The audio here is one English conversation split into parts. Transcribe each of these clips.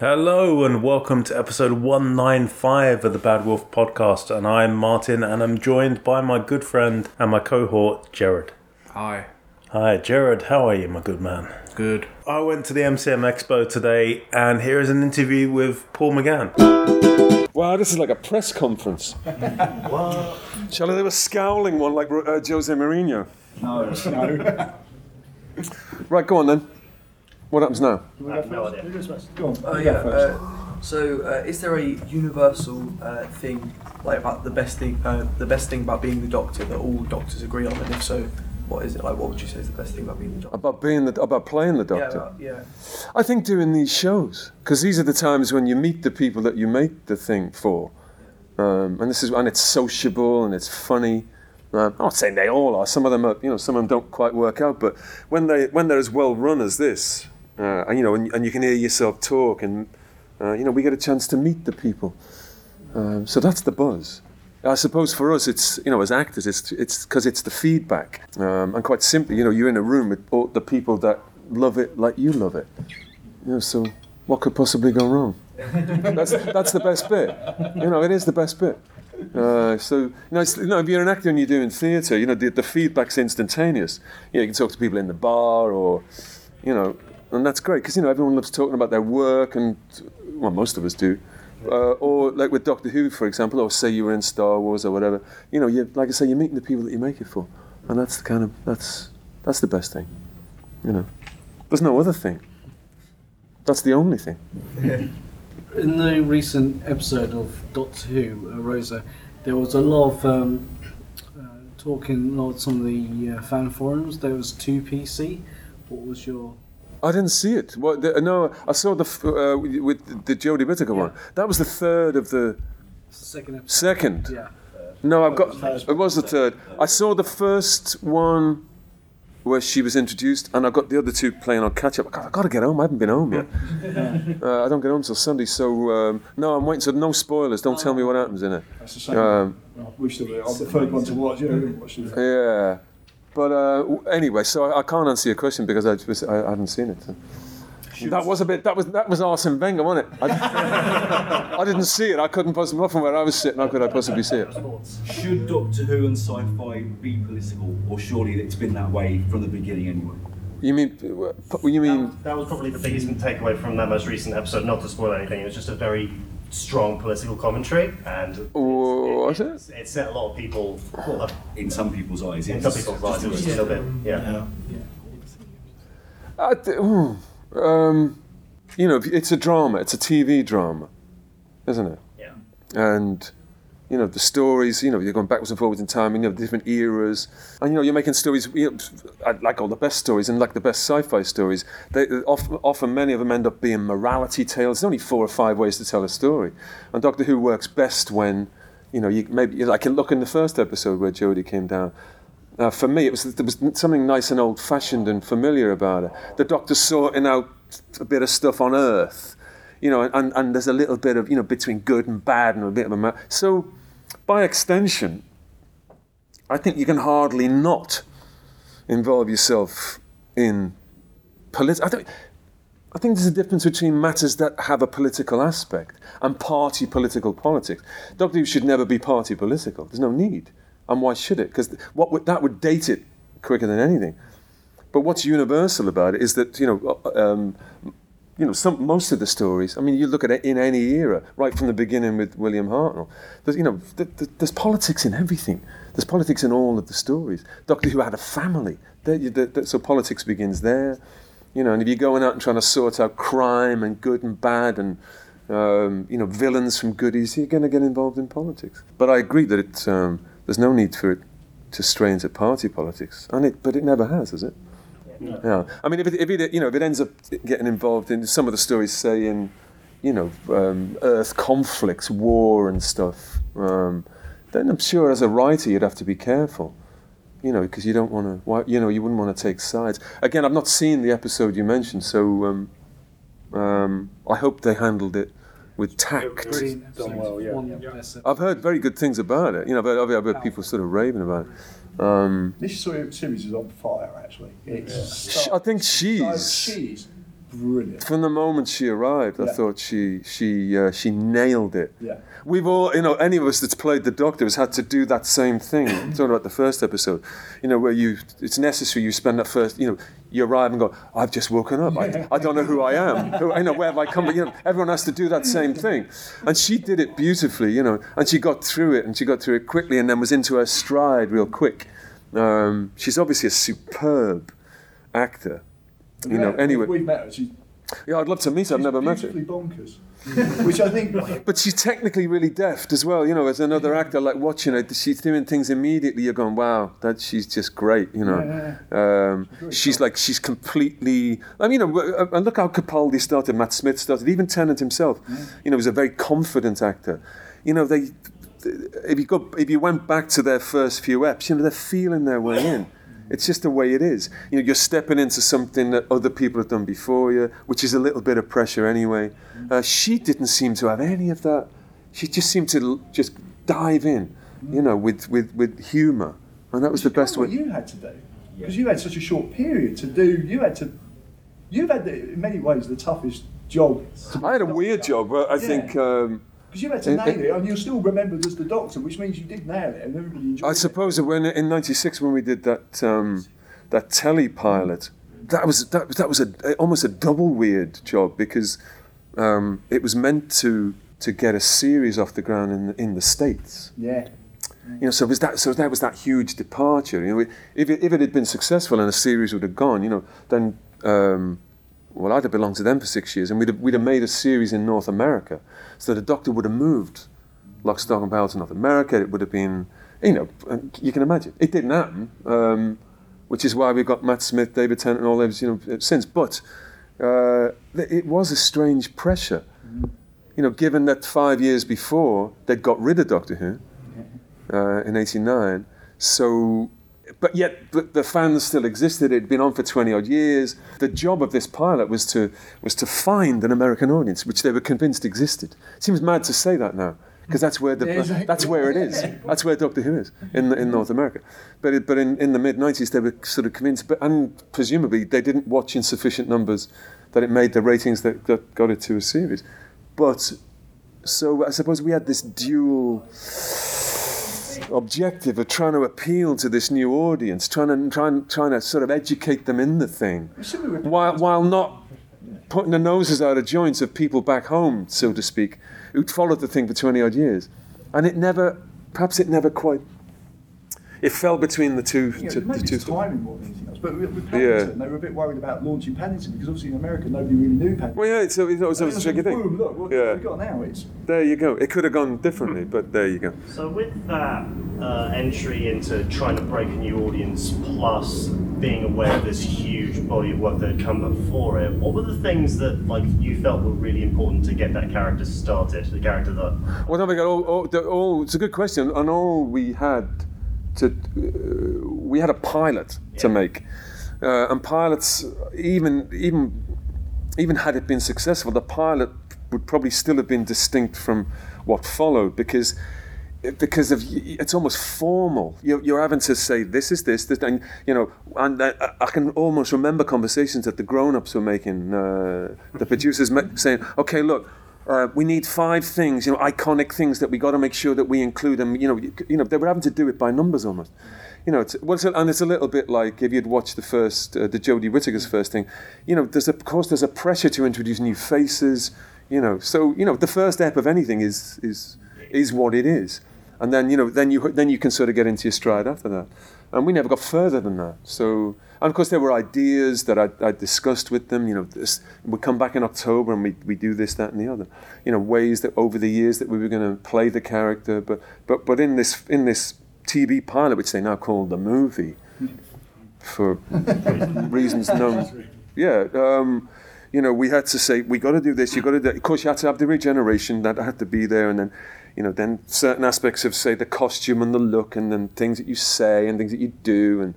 Hello and welcome to episode 195 of the Bad Wilf podcast. And I'm Martyn and I'm joined by my good friend and my cohort, Gerrod. Hi. Hi, Gerrod. How are you, my good man? Good. I went to the MCM Expo today and here is an interview with Paul McGann. Wow, this is like a press conference. what? Shall I do a scowling one like uh, Jose Mourinho? No, no. Right, go on then. What happens now? Go on. Oh yeah. Uh, so, uh, is there a universal uh, thing like about the best thing? Uh, the best thing about being the Doctor that all doctors agree on, and if so, what is it? Like, what would you say is the best thing about being the Doctor? About being the, about playing the Yeah, doctor. about- yeah. I think doing these shows because these are the times when you meet the people that you make the thing for, um, and this is and it's sociable and it's funny. Um, I'm not saying they all are. Some of them are, you know, some of them don't quite work out. But when they when they're as well run as this, uh, and you know, and, and you can hear yourself talk, and uh, you know, we get a chance to meet the people. Um, so that's the buzz. I suppose for us, it's you know, as actors, it's it's because it's the feedback, um, and quite simply, you know, you're in a room with all the people that love it like you love it. You know, so what could possibly go wrong? that's that's the best bit. You know, it is the best bit. Uh, so you know, it's, you know, if you're an actor and you're doing theatre, you know, the, the feedback's instantaneous. You, know, you can talk to people in the bar, or you know, and that's great because you know everyone loves talking about their work, and well, most of us do. Uh, or like with Doctor Who, for example, or say you were in Star Wars or whatever. You know, you like I say, you're meeting the people that you make it for, and that's the kind of that's that's the best thing. You know, there's no other thing. That's the only thing. In the recent episode of Doctor Who, uh, Rosa, there was a lot of um, uh, talking on some of the uh, fan forums. There was two PC. What was your? I didn't see it. What? The, no, I saw the f- uh, with the Jodie Whittaker one. That was the third of the It's the second episode. second. Yeah. No, I've got. It was the third. I saw the first one where she was introduced, and I got the other two playing on catch up. God, I got to get home. I haven't been home yet. uh, I don't get home till Sunday, so um, no, I'm waiting. So no spoilers. Don't tell me what happens in it. That's the same. Um, We've still got it. I'm the third one to watch. Yeah, we watched it. yeah. But uh, anyway, so I, I can't answer your question because I, just, I, I haven't seen it. That was a bit. That was that was Arsene Wenger, wasn't it? I, I didn't see it. I couldn't possibly. Not from where I was sitting. How could I possibly see it? Should Doctor Who and sci-fi be political, or surely it's been that way from the beginning anyway? You mean? You mean? That was probably the biggest takeaway from that most recent episode. Not to spoil anything, it was just a very strong political commentary, and was it? it set a lot of people. Well, uh, In some people's eyes, in some people's eyes, it was just a bit. Yeah. I th- ooh, um, you know, it's a drama. It's a TV drama, isn't it? Yeah. And you know the stories. You know, you're going backwards and forwards in time. and You know, different eras, and you know, you're making stories. You know, like all the best stories and like the best sci-fi stories. They often, often many of them end up being morality tales. There's only four or five ways to tell a story, and Doctor Who works best when. You know, you maybe you like look in the first episode where Jodie came down. Uh, for me, it was there was something nice and old-fashioned and familiar about it. The Doctor sorting out a bit of stuff on Earth, you know, and, and there's a little bit of you know between good and bad and a bit of a so. By extension, I think you can hardly not involve yourself in politics. I think. I think there's a difference between matters that have a political aspect and party political politics. Doctor Who should never be party political. There's no need. And why should it? Because what would, that would date it quicker than anything. But what's universal about it is that you know, uh, um, you know, some most of the stories. I mean, you look at it in any era, right from the beginning with William Hartnell. There's, you know, th- th- there's politics in everything. There's politics in all of the stories. Doctor Who had a family, there, you, th- th- so politics begins there. You know, and if you're going out and trying to sort out crime and good and bad and um, you know villains from goodies, you're going to get involved in politics. But I agree that it, um, there's no need for it to stray into party politics, and it, but it never has, has it? Yeah. I mean, if it, if it, you know, if it ends up getting involved in some of the stories, say in, you know, um, Earth conflicts, war and stuff, um, then I'm sure as a writer you'd have to be careful, you know, because you don't want to, you know, you wouldn't want to take sides. Again, I've not seen the episode you mentioned, so um, um, I hope they handled it with tact. Brilliant. Done well, yeah. One of the best I've heard very good things about it. You know, I've heard, I've heard people sort of raving about it. Um, This series is on fire, actually. It's Sh- I think No, she's. she's brilliant. From the moment she arrived, I thought she she uh, she nailed it. Yeah. We've all, you know, any of us that's played the Doctor has had to do that same thing. I'm talking about the first episode, you know, where you, it's necessary you spend that first, you know, you arrive and go, I've just woken up. I, I don't know who I am. Who, you know, where have I come? But, you know, everyone has to do that same thing. And she did it beautifully, you know, and she got through it and she got through it quickly and then was into her stride real quick. Um, she's obviously a superb actor. You know, anyway. We've met her. Yeah, I'd love to meet her. I've never met her. bonkers. Which I think. But she's technically really deft as well. You know, as another actor, like watching her, she's doing things immediately. You're going, wow, that she's just great. You know, um, she's like she's completely. I mean, you know, uh, and look how Capaldi started, Matt Smith started, even Tennant himself. You know, was a very confident actor. You know, they. If you go, if you went back to their first few eps, you know, they're feeling their way in. It's just the way it is. You know, you're stepping into something that other people have done before you, which is a little bit of pressure anyway. Uh, she didn't seem to have any of that. She just seemed to l- just dive in, you know, with, with, with humour. And that was the best what way. you had to do because you had such a short period to do. You had to. You've had the, in many ways the toughest job. I had a weird job. but I Yeah. think um, Because you had to nail it, and you're still remembered as the Doctor, which means you did nail it, and everybody enjoyed I it. suppose that when in '96 when we did that um, that telly pilot, that was that, that was a, almost a double weird job because um, it was meant to to get a series off the ground in the, in the states. Yeah. You know, so was that so that was that huge departure. You know, if it, if it had been successful and a series would have gone, you know, then um, well, I'd have belonged to them for six years, and we'd have, we'd have made a series in North America. So the Doctor would have moved, lock, stock, and barrel to North America. It would have been, you know, you can imagine it didn't happen, um, which is why we've got Matt Smith, David Tennant, and all those, you know, since. But uh, it was a strange pressure, you know, given that five years before they'd got rid of Doctor Who uh, in '89. So, but yet but the fans still existed. It'd been on for 20 odd years. The job of this pilot was to was to find an American audience, which they were convinced existed. It Seems mad to say that now. Because that's where the exactly. that's where it is. That's where Doctor Who is in in North America. But it, but in, in the mid '90s they were sort of convinced, but and presumably they didn't watch in sufficient numbers that it made the ratings that, that got it to a series. But so I suppose we had this dual objective of trying to appeal to this new audience, trying to trying trying to sort of educate them in the thing, while while not putting the noses out of joints of people back home, so to speak, who'd followed the thing for twenty odd years, and it never, perhaps it never quite. It fell between the two. Yeah, two- maybe the two it's timing more than anything else. But with, with Paddington, they were a bit worried about launching Paddington because obviously in America nobody really knew Paddington. well, yeah, it's, a- it's always And a then tricky boom, thing. Look, what Yeah. we've got now. It's There you go. It could have gone differently, but there you go. So with that uh, entry into trying to break a new audience, plus being aware of this huge body of work that had come before it, what were the things that like you felt were really important to get that character started? The character that Well, no, we got all, all, all. It's a good question, and all we had to, uh, we had a pilot to make, uh, and pilots, even even even had it been successful, the pilot would probably still have been distinct from what followed because. Because of it's almost formal. You're, you're having to say this is this, this, and you know, and I, I can almost remember conversations that the grown-ups were making, uh, the producers saying, "Okay, look, uh, we need five things, you know, iconic things that we got to make sure that we include them. You know, you, you know, they were having to do it by numbers almost. You know, it's, well, it's a, and it's a little bit like if you'd watched the first, uh, the Jodie Whittaker's first thing. You know, there's a, of course there's a pressure to introduce new faces. You know, so you know the first step of anything is is is what it is, and then you know then you then you can sort of get into your stride after that. And we never got further than that. So, and of course, there were ideas that I, I discussed with them. You know, this, we come back in October and we, we do this, that, and the other. You know, ways that over the years that we were going to play the character. But but but in this in this TV pilot, which they now call the movie, for reasons known. Yeah. Um, you know, we had to say we got to do this. You got to do. Of course, you had to have the regeneration that had to be there, and then, you know, then certain aspects of say the costume and the look, and then things that you say and things that you do, and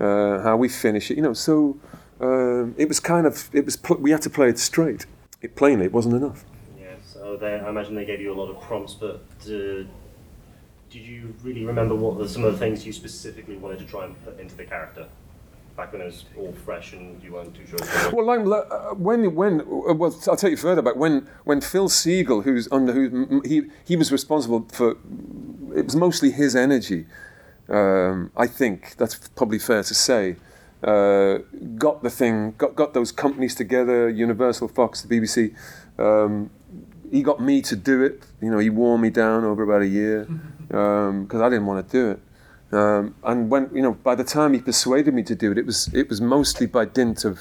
uh, how we finish it. You know, so um, it was kind of it was pl- we had to play it straight. It plainly it wasn't enough. yeah. So they, I imagine they gave you a lot of prompts, but uh, did you really remember what were some of the things you specifically wanted to try and put into the character? back when it was all fresh and you weren't too sure? Well, like, uh, when when uh, well, I'll tell you further about when when Phil Segal, who's under who he he was responsible for, it was mostly his energy. Um, I think that's probably fair to say. Uh, got the thing, got got those companies together, Universal, Fox, the BBC. Um, he got me to do it. You know, he wore me down over about a year because um, I didn't want to do it. Um, and when you know, by the time he persuaded me to do it, it was it was mostly by dint of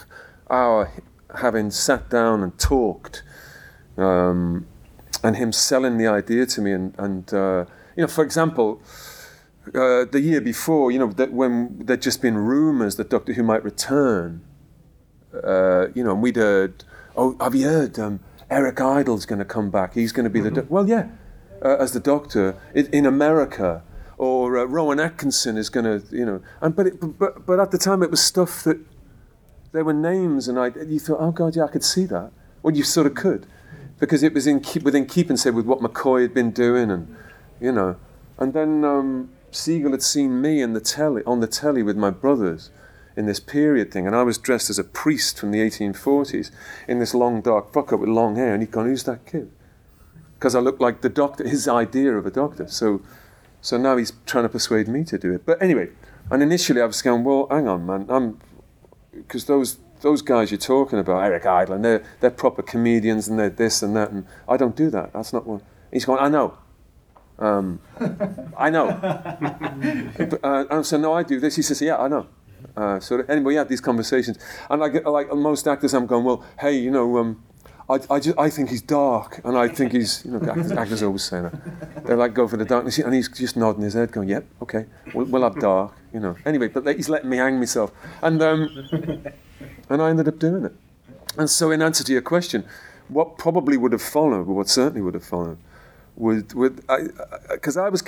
our having sat down and talked, um, and him selling the idea to me. And, and uh, you know, for example, uh, the year before, you know, that when there'd just been rumours that Doctor Who might return, uh, you know, and we'd heard, oh, have you heard? Um, Eric Idle's going to come back. He's going to be the do-. well, yeah, uh, as the Doctor in, in America or uh, Rowan Atkinson is going to, you know, and but, it, but but at the time it was stuff that there were names, and I you thought, oh god, yeah, I could see that. Well, you sort of could, because it was in keep, within keeping say with what McCoy had been doing, and you know, and then um, Segal had seen me in the telly on the telly with my brothers in this period thing, and I was dressed as a priest from the 1840s in this long dark frock up with long hair, and he'd gone, "Who's that kid?" Because I looked like the doctor, his idea of a doctor. So so now he's trying to persuade me to do it. But anyway, and initially I was going, well, hang on, man, I'm because those those guys you're talking about, Eric Idle, and they're they're proper comedians and they're this and that, and I don't do that. That's not what. He's going, I know. Um, I know. uh, and so no, I do this. He says, yeah, I know. Uh, so anyway, we had these conversations, and like like most actors, I'm going, well, hey, you know. Um, I, I, just, I think he's dark, and I think he's, you know, actors, actors always say that. They like go for the darkness, and he's just nodding his head, going, "Yep, okay, we'll, we'll have dark," you know. Anyway, but he's letting me hang myself, and um, and I ended up doing it. And so, in answer to your question, what probably would have followed, or what certainly would have followed, with with because I, I, I, was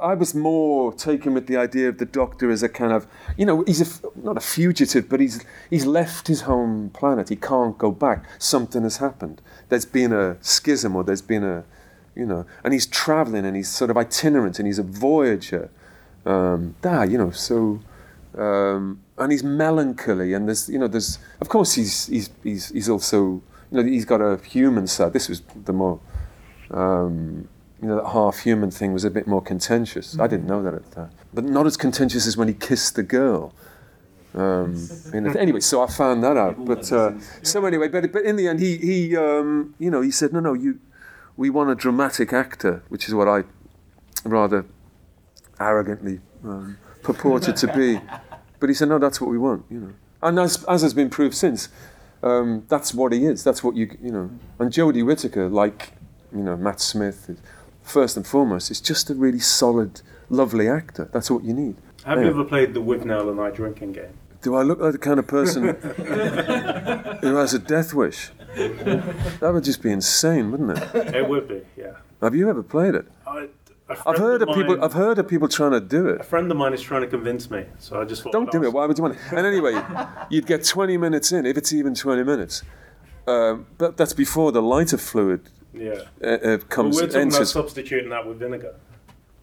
I was more taken with the idea of the Doctor as a kind of you know he's a, not a fugitive but he's he's left his home planet. He can't go back. Something has happened. There's been a schism or there's been a you know and he's traveling and he's sort of itinerant and he's a voyager. Um, you know so um, and he's melancholy and there's you know there's of course he's he's he's, he's also you know he's got a human side. This was the more um, you know, that half human thing was a bit more contentious. Mm-hmm. I didn't know that at the time. But not as contentious as when he kissed the girl. Um, you know, anyway, so I found that out. But uh, so anyway, but but in the end, he he um, you know he said no no you we want a dramatic actor, which is what I rather arrogantly um, purported to be. But he said no, that's what we want. You know, and as as has been proved since, um, that's what he is. That's what you you know. And Jodie Whittaker, like you know Matt Smith first and foremost, is just a really solid, lovely actor. That's what you need. Have you ever played the Withnail and I drinking game? Do I look like the kind of person who has a death wish? That would just be insane, wouldn't it? It would be, yeah. Have you ever played it? I, I've heard of, of people. I've heard of people trying to do it. A friend of mine is trying to convince me, so I just thought. Don't do it. Why would you want it? And anyway, you'd get 20 minutes in, if it's even 20 minutes. Um, but that's before the lighter fluid Yeah. uh, uh, But comes we're talking about substituting that with vinegar.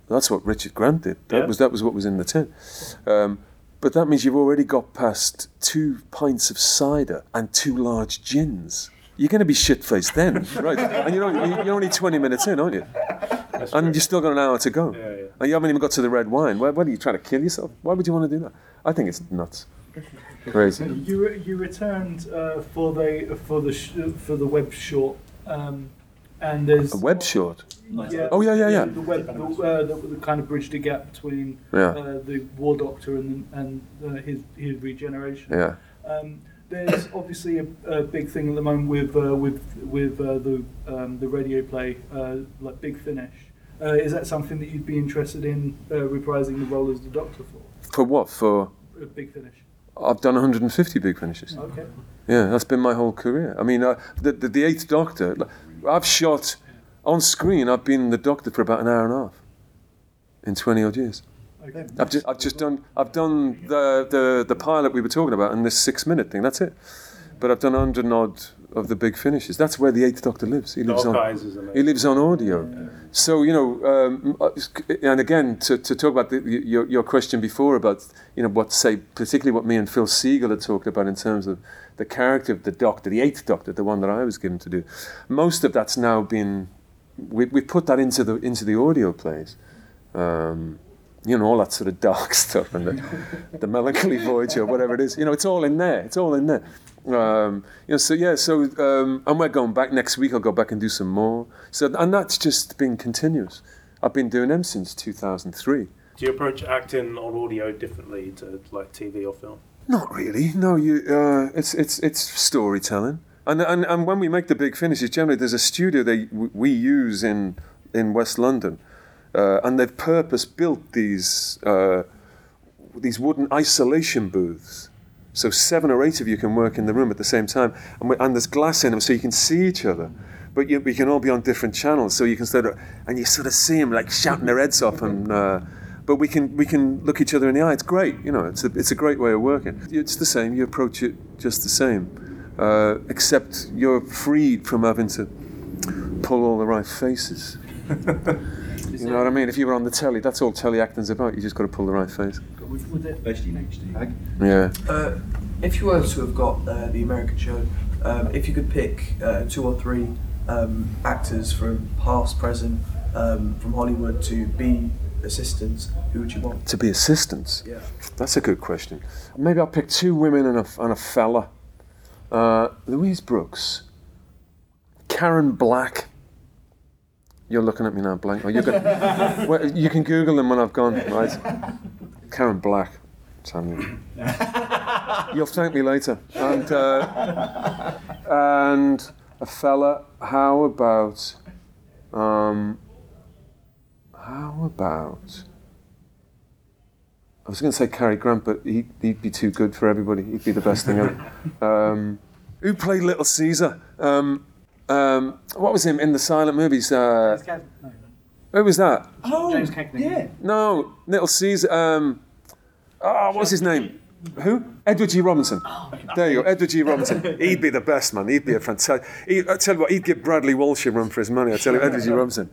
That's what Richard Grant did. That Yeah. was that was what was in the tin. Um, but that means you've already got past two pints of cider and two large gins. You're going to be shit faced then, right? And you're only, you're only 20 minutes in, aren't you? That's And true. you've still got an hour to go. Yeah, yeah. And you haven't even got to the red wine. Why, what are you trying to kill yourself? Why would you want to do that? I think it's nuts. Crazy. You re- you returned uh, for the for the sh- for the web short, um, and there's A web short. Yeah, Oh, yeah, yeah, yeah. The, web, the, uh, the, the kind of bridge the gap between Yeah. uh, the War Doctor and and uh, his his regeneration. Yeah. Um, there's obviously a, a big thing at the moment with uh, with with uh, the um, the radio play uh, like Big Finish. Uh, is that something that you'd be interested in uh, reprising the role as the Doctor for? For what? For Uh, Big Finish. I've done 150 big finishes. Okay. Yeah, that's been my whole career. I mean, uh, the, the the Eighth Doctor. I've shot on screen. I've been the Doctor for about an hour and a half in 20 odd years. Okay. I've just I've just done I've done the the the pilot we were talking about and this six minute thing. That's it. But I've done 100 and odd of the big finishes. That's where the Eighth Doctor lives. He lives Dark on. Eyes is amazing. He lives on audio. So you know, um, and again to, to talk about the, your your question before about you know what say particularly what me and Phil Segal had talked about in terms of the character of the Doctor, the Eighth Doctor, the one that I was given to do. Most of that's now been we we put that into the into the audio plays. Um, you know all that sort of dark stuff and the, the melancholy voyage or whatever it is. You know, it's all in there. It's all in there. Um, you know, so yeah, so um, and we're going back next week. I'll go back and do some more. So and that's just been continuous. I've been doing them since 2003. Do you approach acting on audio differently to like TV or film? Not really. No, you. Uh, it's it's it's storytelling. And, and and when we make the big finishes, generally there's a studio they w- we use in in West London, uh, and they've purpose built these uh, these wooden isolation booths. So seven or eight of you can work in the room at the same time, and, we, and there's glass in them, so you can see each other. But you, we can all be on different channels, so you can sort of and you sort of see them like shouting their heads off, and uh, but we can we can look each other in the eye. It's great, you know. It's a it's a great way of working. It's the same. You approach it just the same, uh, except you're freed from having to pull all the right faces. You know what I mean? If you were on the telly, that's all telly acting's about. You just got to pull the right face. Would, would it, Especially in HD. Yeah. Uh, if you were to have got uh, the American show, um, if you could pick uh, two or three um, actors from past, present, um, from Hollywood to be assistants, who would you want? To be assistants. Yeah. That's a good question. Maybe I'll pick two women and a, and a fella. Uh, Louise Brooks, Karen Black. You're looking at me now, blank. Oh, you're well, you can Google them when I've gone, right? Karen Black. Samuel. You'll thank me later. And uh, and a fella. How about? Um, how about? I was going to say Cary Grant, but he, he'd be too good for everybody. He'd be the best thing ever. Um, who played Little Caesar? Um, um, what was him in the silent movies? Uh, who was that? Oh, James Cagney. Yeah. No, Little Caesar. Um, oh, what's his name? Who? Edward G. Robinson. There you go, Edward G. Robinson. He'd be the best man. He'd be a fantastic. He, I tell you what, he'd give Bradley Walsh a run for his money. I tell you, Edward G. Robinson.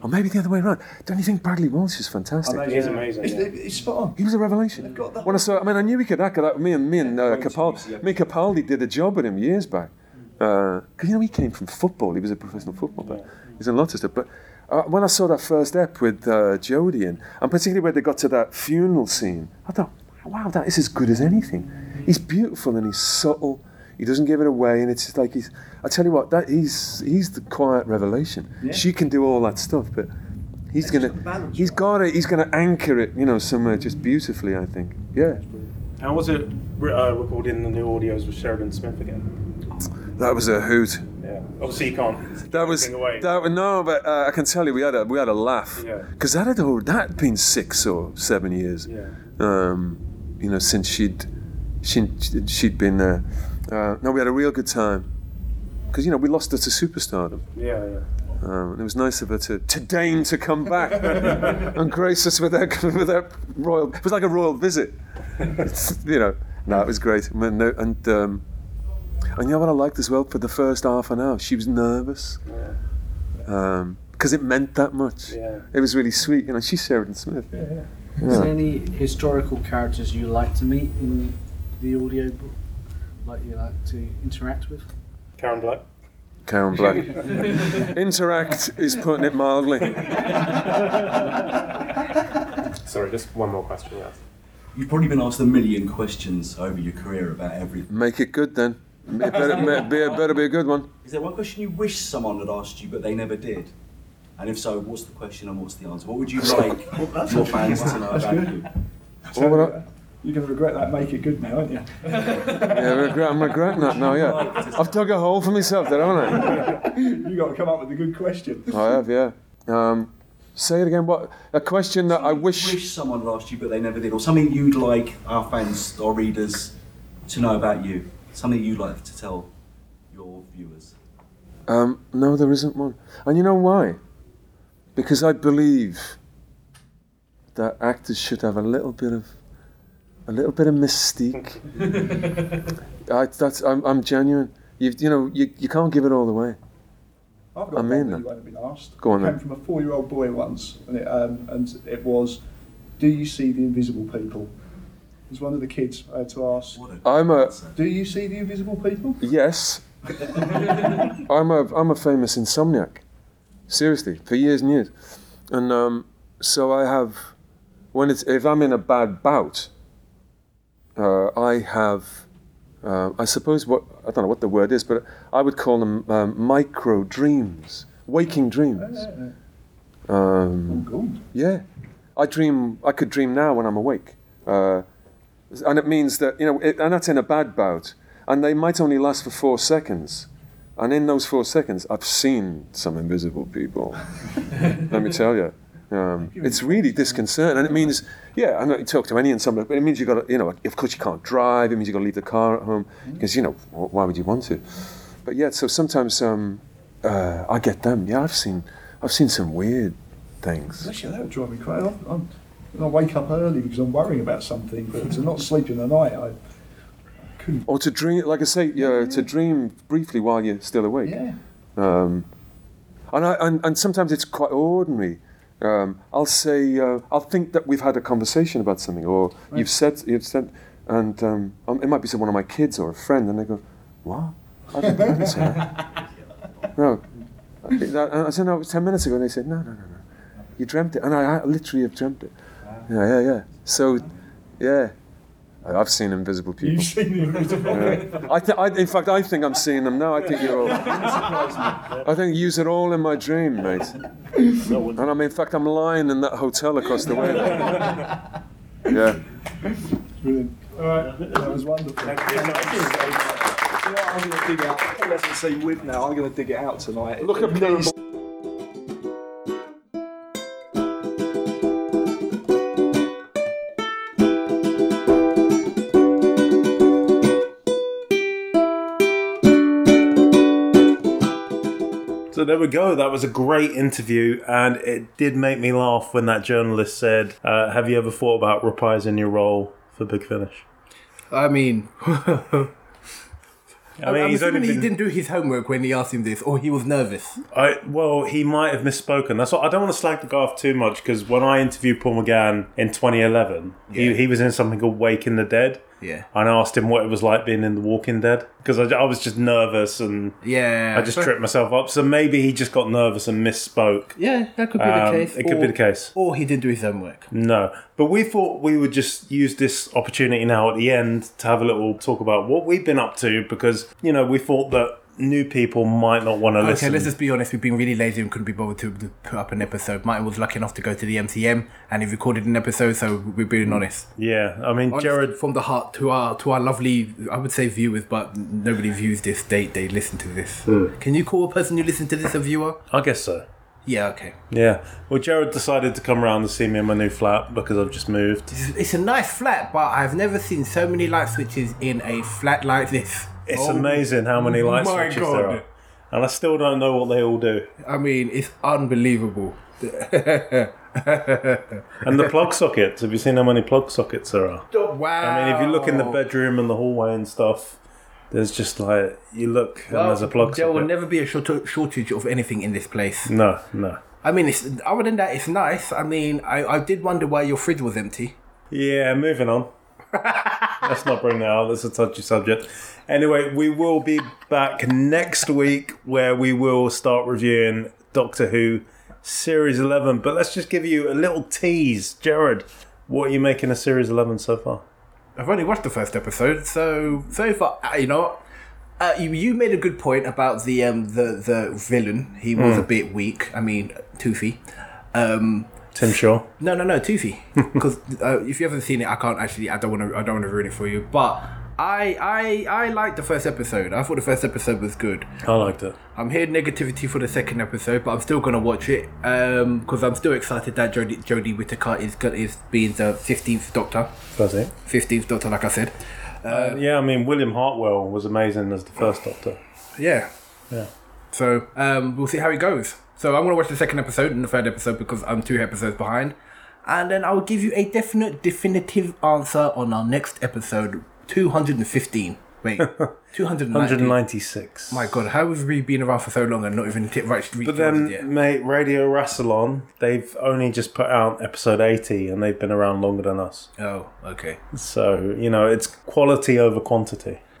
Or maybe the other way around. Don't you think Bradley Walsh is fantastic? He's amazing. It's, yeah. it's spot on. He was a revelation. got. When I saw, I mean, I knew he could act. That me and me and uh, Capaldi, you see it. me Capaldi did a job with him years back. Because you know he came from football. He was a professional footballer. player. He's in lots of stuff. But uh, when I saw that first ep with uh, Jodie in, and particularly when they got to that funeral scene, I thought, wow, that is as good as anything. He's beautiful and he's subtle. He doesn't give it away, and it's just like he's. I tell you what, that he's he's the quiet revelation. Yeah. She can do all that stuff, but he's It's gonna got the balance he's right. got it. He's gonna anchor it, you know, somewhere just beautifully. I think. Yeah, How was it re- uh, recording the new audios with Sheridan Smith again? That was a hoot. Yeah. Obviously, you can't. That was away. that. No, but uh, I can tell you, we had a we had a laugh Yeah. because that had all that had been six or seven years. Yeah. Um, you know, since she'd she she'd been there. Uh, no, we had a real good time because you know we lost her to superstardom. Yeah, yeah. Um, and it was nice of her to, to deign to come back and grace us with her, with her royal. It was like a royal visit. you know, no, it was great. And, and, um, and you know what I liked as well? For the first half an hour, she was nervous um, because it meant that much. Yeah. It was really sweet. You know, she's Sheridan Smith. Is there any historical characters you like to meet in the audio book? Like you like to interact with? Karen Black. Karen Black. Interact is putting it mildly. Sorry, just one more question, yes. You've probably been asked a million questions over your career about everything. Make it good then. It better, be, it better be a good one. Is there one question you wish someone had asked you but they never did? And if so, what's the question and what's the answer? What would you like your fans to know That's about good. you? What would I- You're going to regret that. Make it good now, aren't you? Yeah, I'm regret- I'm regretting that now, yeah. I've dug a hole for myself there, haven't I? you got to come up with a good question. I have, yeah. Um, say it again. What a question that I wish. wish someone had asked you but they never did, or something you'd like our fans or readers to know about you. Something you'd like to tell your viewers. Um, no, there isn't one. And you know why? Because I believe that actors should have a little bit of a little bit of mystique. I, that's I'm, I'm genuine. you you know you, you can't give it all away. I've got I one mean that that. you won't have been asked. Go on it then. came from a four-year-old boy once, and it, um, and it was, "Do you see the invisible people?" It was one of the kids I had to ask. What a I'm a answer. Do you see the invisible people? yes. I'm a I'm a famous insomniac. Seriously, for years and years, and um, so I have when it's if I'm in a bad bout, uh, I have. Uh, I suppose what I don't know what the word is, but I would call them um, micro dreams, waking dreams. Um, Good. Yeah, I dream. I could dream now when I'm awake, uh, and it means that you know, it, and that's in a bad bout, and they might only last for four seconds, and in those four seconds, I've seen some invisible people. let me tell you, um, it's really disconcerting, and it means, yeah, I know you talk to any insomniac, but it means you've got to, you know, of course you can't drive. It means you've got to leave the car at home because you know why would you want to? But yeah, so sometimes um, uh, I get them. Yeah, I've seen, I've seen some weird things. Actually, that would drive me crazy. I'm, I'm, wake up early because I'm worrying about something, but to not sleep in the night, I couldn't. Or to dream, like I say, yeah, to dream briefly while you're still awake. Yeah. Um, and, I, and, and sometimes it's quite ordinary. Um, I'll say, uh, I'll think that we've had a conversation about something, or you've said, you've said, and um, um, it might be one of my kids or a friend, and they go, "What? I didn't, I didn't say that." No, I, that- I said no, it was ten minutes ago, and they said, "No, no, no, no, you dreamt it," and I, I literally have dreamt it. Yeah, yeah, yeah. So, yeah, I- I've seen invisible people. You've seen the invisible Yeah. I th- I, in fact, I think I'm seeing them now. I think you're all. I think you use it all in my dream, mate. And I'm, in fact, I'm lying in that hotel across the way. Yeah. Brilliant. All right, that was wonderful. Thank You know what, I'm going to dig out. Let's say with now. I'm going to dig it out tonight. Look at these. So there we go. That was a great interview, and it did make me laugh when that journalist said, uh, "Have you ever thought about reprising your role for Big Finish?" I mean, I mean, I'm he's only assuming he didn't do his homework when he asked him this, or he was nervous. I well, he might have misspoken. That's what I don't want to slag the guy off too much because when I interviewed Paul McGann in 2011, Yeah. he, he was in something called Waking the Dead. Yeah. And I asked him what it was like being in The Walking Dead because I, I was just nervous and Yeah. I just tripped myself up. So maybe he just got nervous and misspoke. Yeah, that could be Um, the case. it could be the case. Or he didn't do his homework. No, but we thought we would just use this opportunity now at the end to have a little talk about what we've been up to because you know we thought that new people might not want to Okay, listen. Okay, let's just be honest. We've been really lazy and couldn't be bothered to, to put up an episode. Martyn was lucky enough to go to the MCM and he recorded an episode, so we're being mm. honest. yeah, I mean, Honest Gerrod. from the heart to our to our lovely, I would say viewers, but nobody views this. They they listen to this. Hmm. Can you call a person who listens to this a viewer? I guess so. Yeah, okay. Yeah. Well, Gerrod decided to come around and see me in my new flat because I've just moved. It's, it's a nice flat, but I've never seen so many light switches in a flat like this. It's Oh amazing how many light switches there are. And I still don't know what they all do. I mean, it's unbelievable. And the plug sockets. Have you seen how many plug sockets there are? wow. I mean, if you look in the bedroom and the hallway and stuff, there's just like you look and there's a plug There will never be a short- shortage of anything in this place. No, no. I mean, it's other than that, it's nice. I mean, I, I did wonder why your fridge was empty. Yeah, moving on. Let's not bring that out. That's a touchy subject. Anyway, we will be back next week where we will start reviewing Doctor Who Series 11. But let's just give you a little tease. Gerrod, what are you making of Series 11 so far? I've only watched the first episode, so so far, uh, you know, uh, you, you made a good point about the um the the villain. He was a bit weak. I mean, Toothy. Um, Tim Shaw. no, no, no, Toothy. Because uh, if you haven't seen it, I can't actually. I don't want to. I don't want to ruin it for you. But I I I liked the first episode. I thought the first episode was good. I liked it. I'm hearing negativity for the second episode, but I'm still gonna watch it because I'm still excited that Jodie Jodie Whittaker is is being the fifteenth Doctor. That's it. Fifteenth Doctor, like I said. Uh, yeah, I mean, William Hartnell was amazing as the first Doctor. Yeah. Yeah. So um, we'll see how it goes. So I'm gonna watch the second episode and the third episode because I'm two episodes behind, and then I'll give you a definite, definitive answer on our next episode, 215. Wait, 290. 196. My God, how have we been around for so long and not even hit right But then, yet? mate, Radio Rassilon, they've only just put out episode 80 and they've been around longer than us. Oh, okay. So, you know, it's quality over quantity.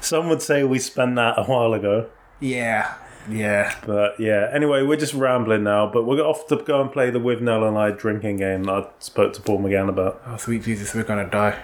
Some would say we spent that a while ago. Yeah, yeah. But yeah, anyway, we're just rambling now, but we're off to go and play the Withnail and I drinking game that I spoke to Paul McGann about. Oh, sweet Jesus, we're gonna die.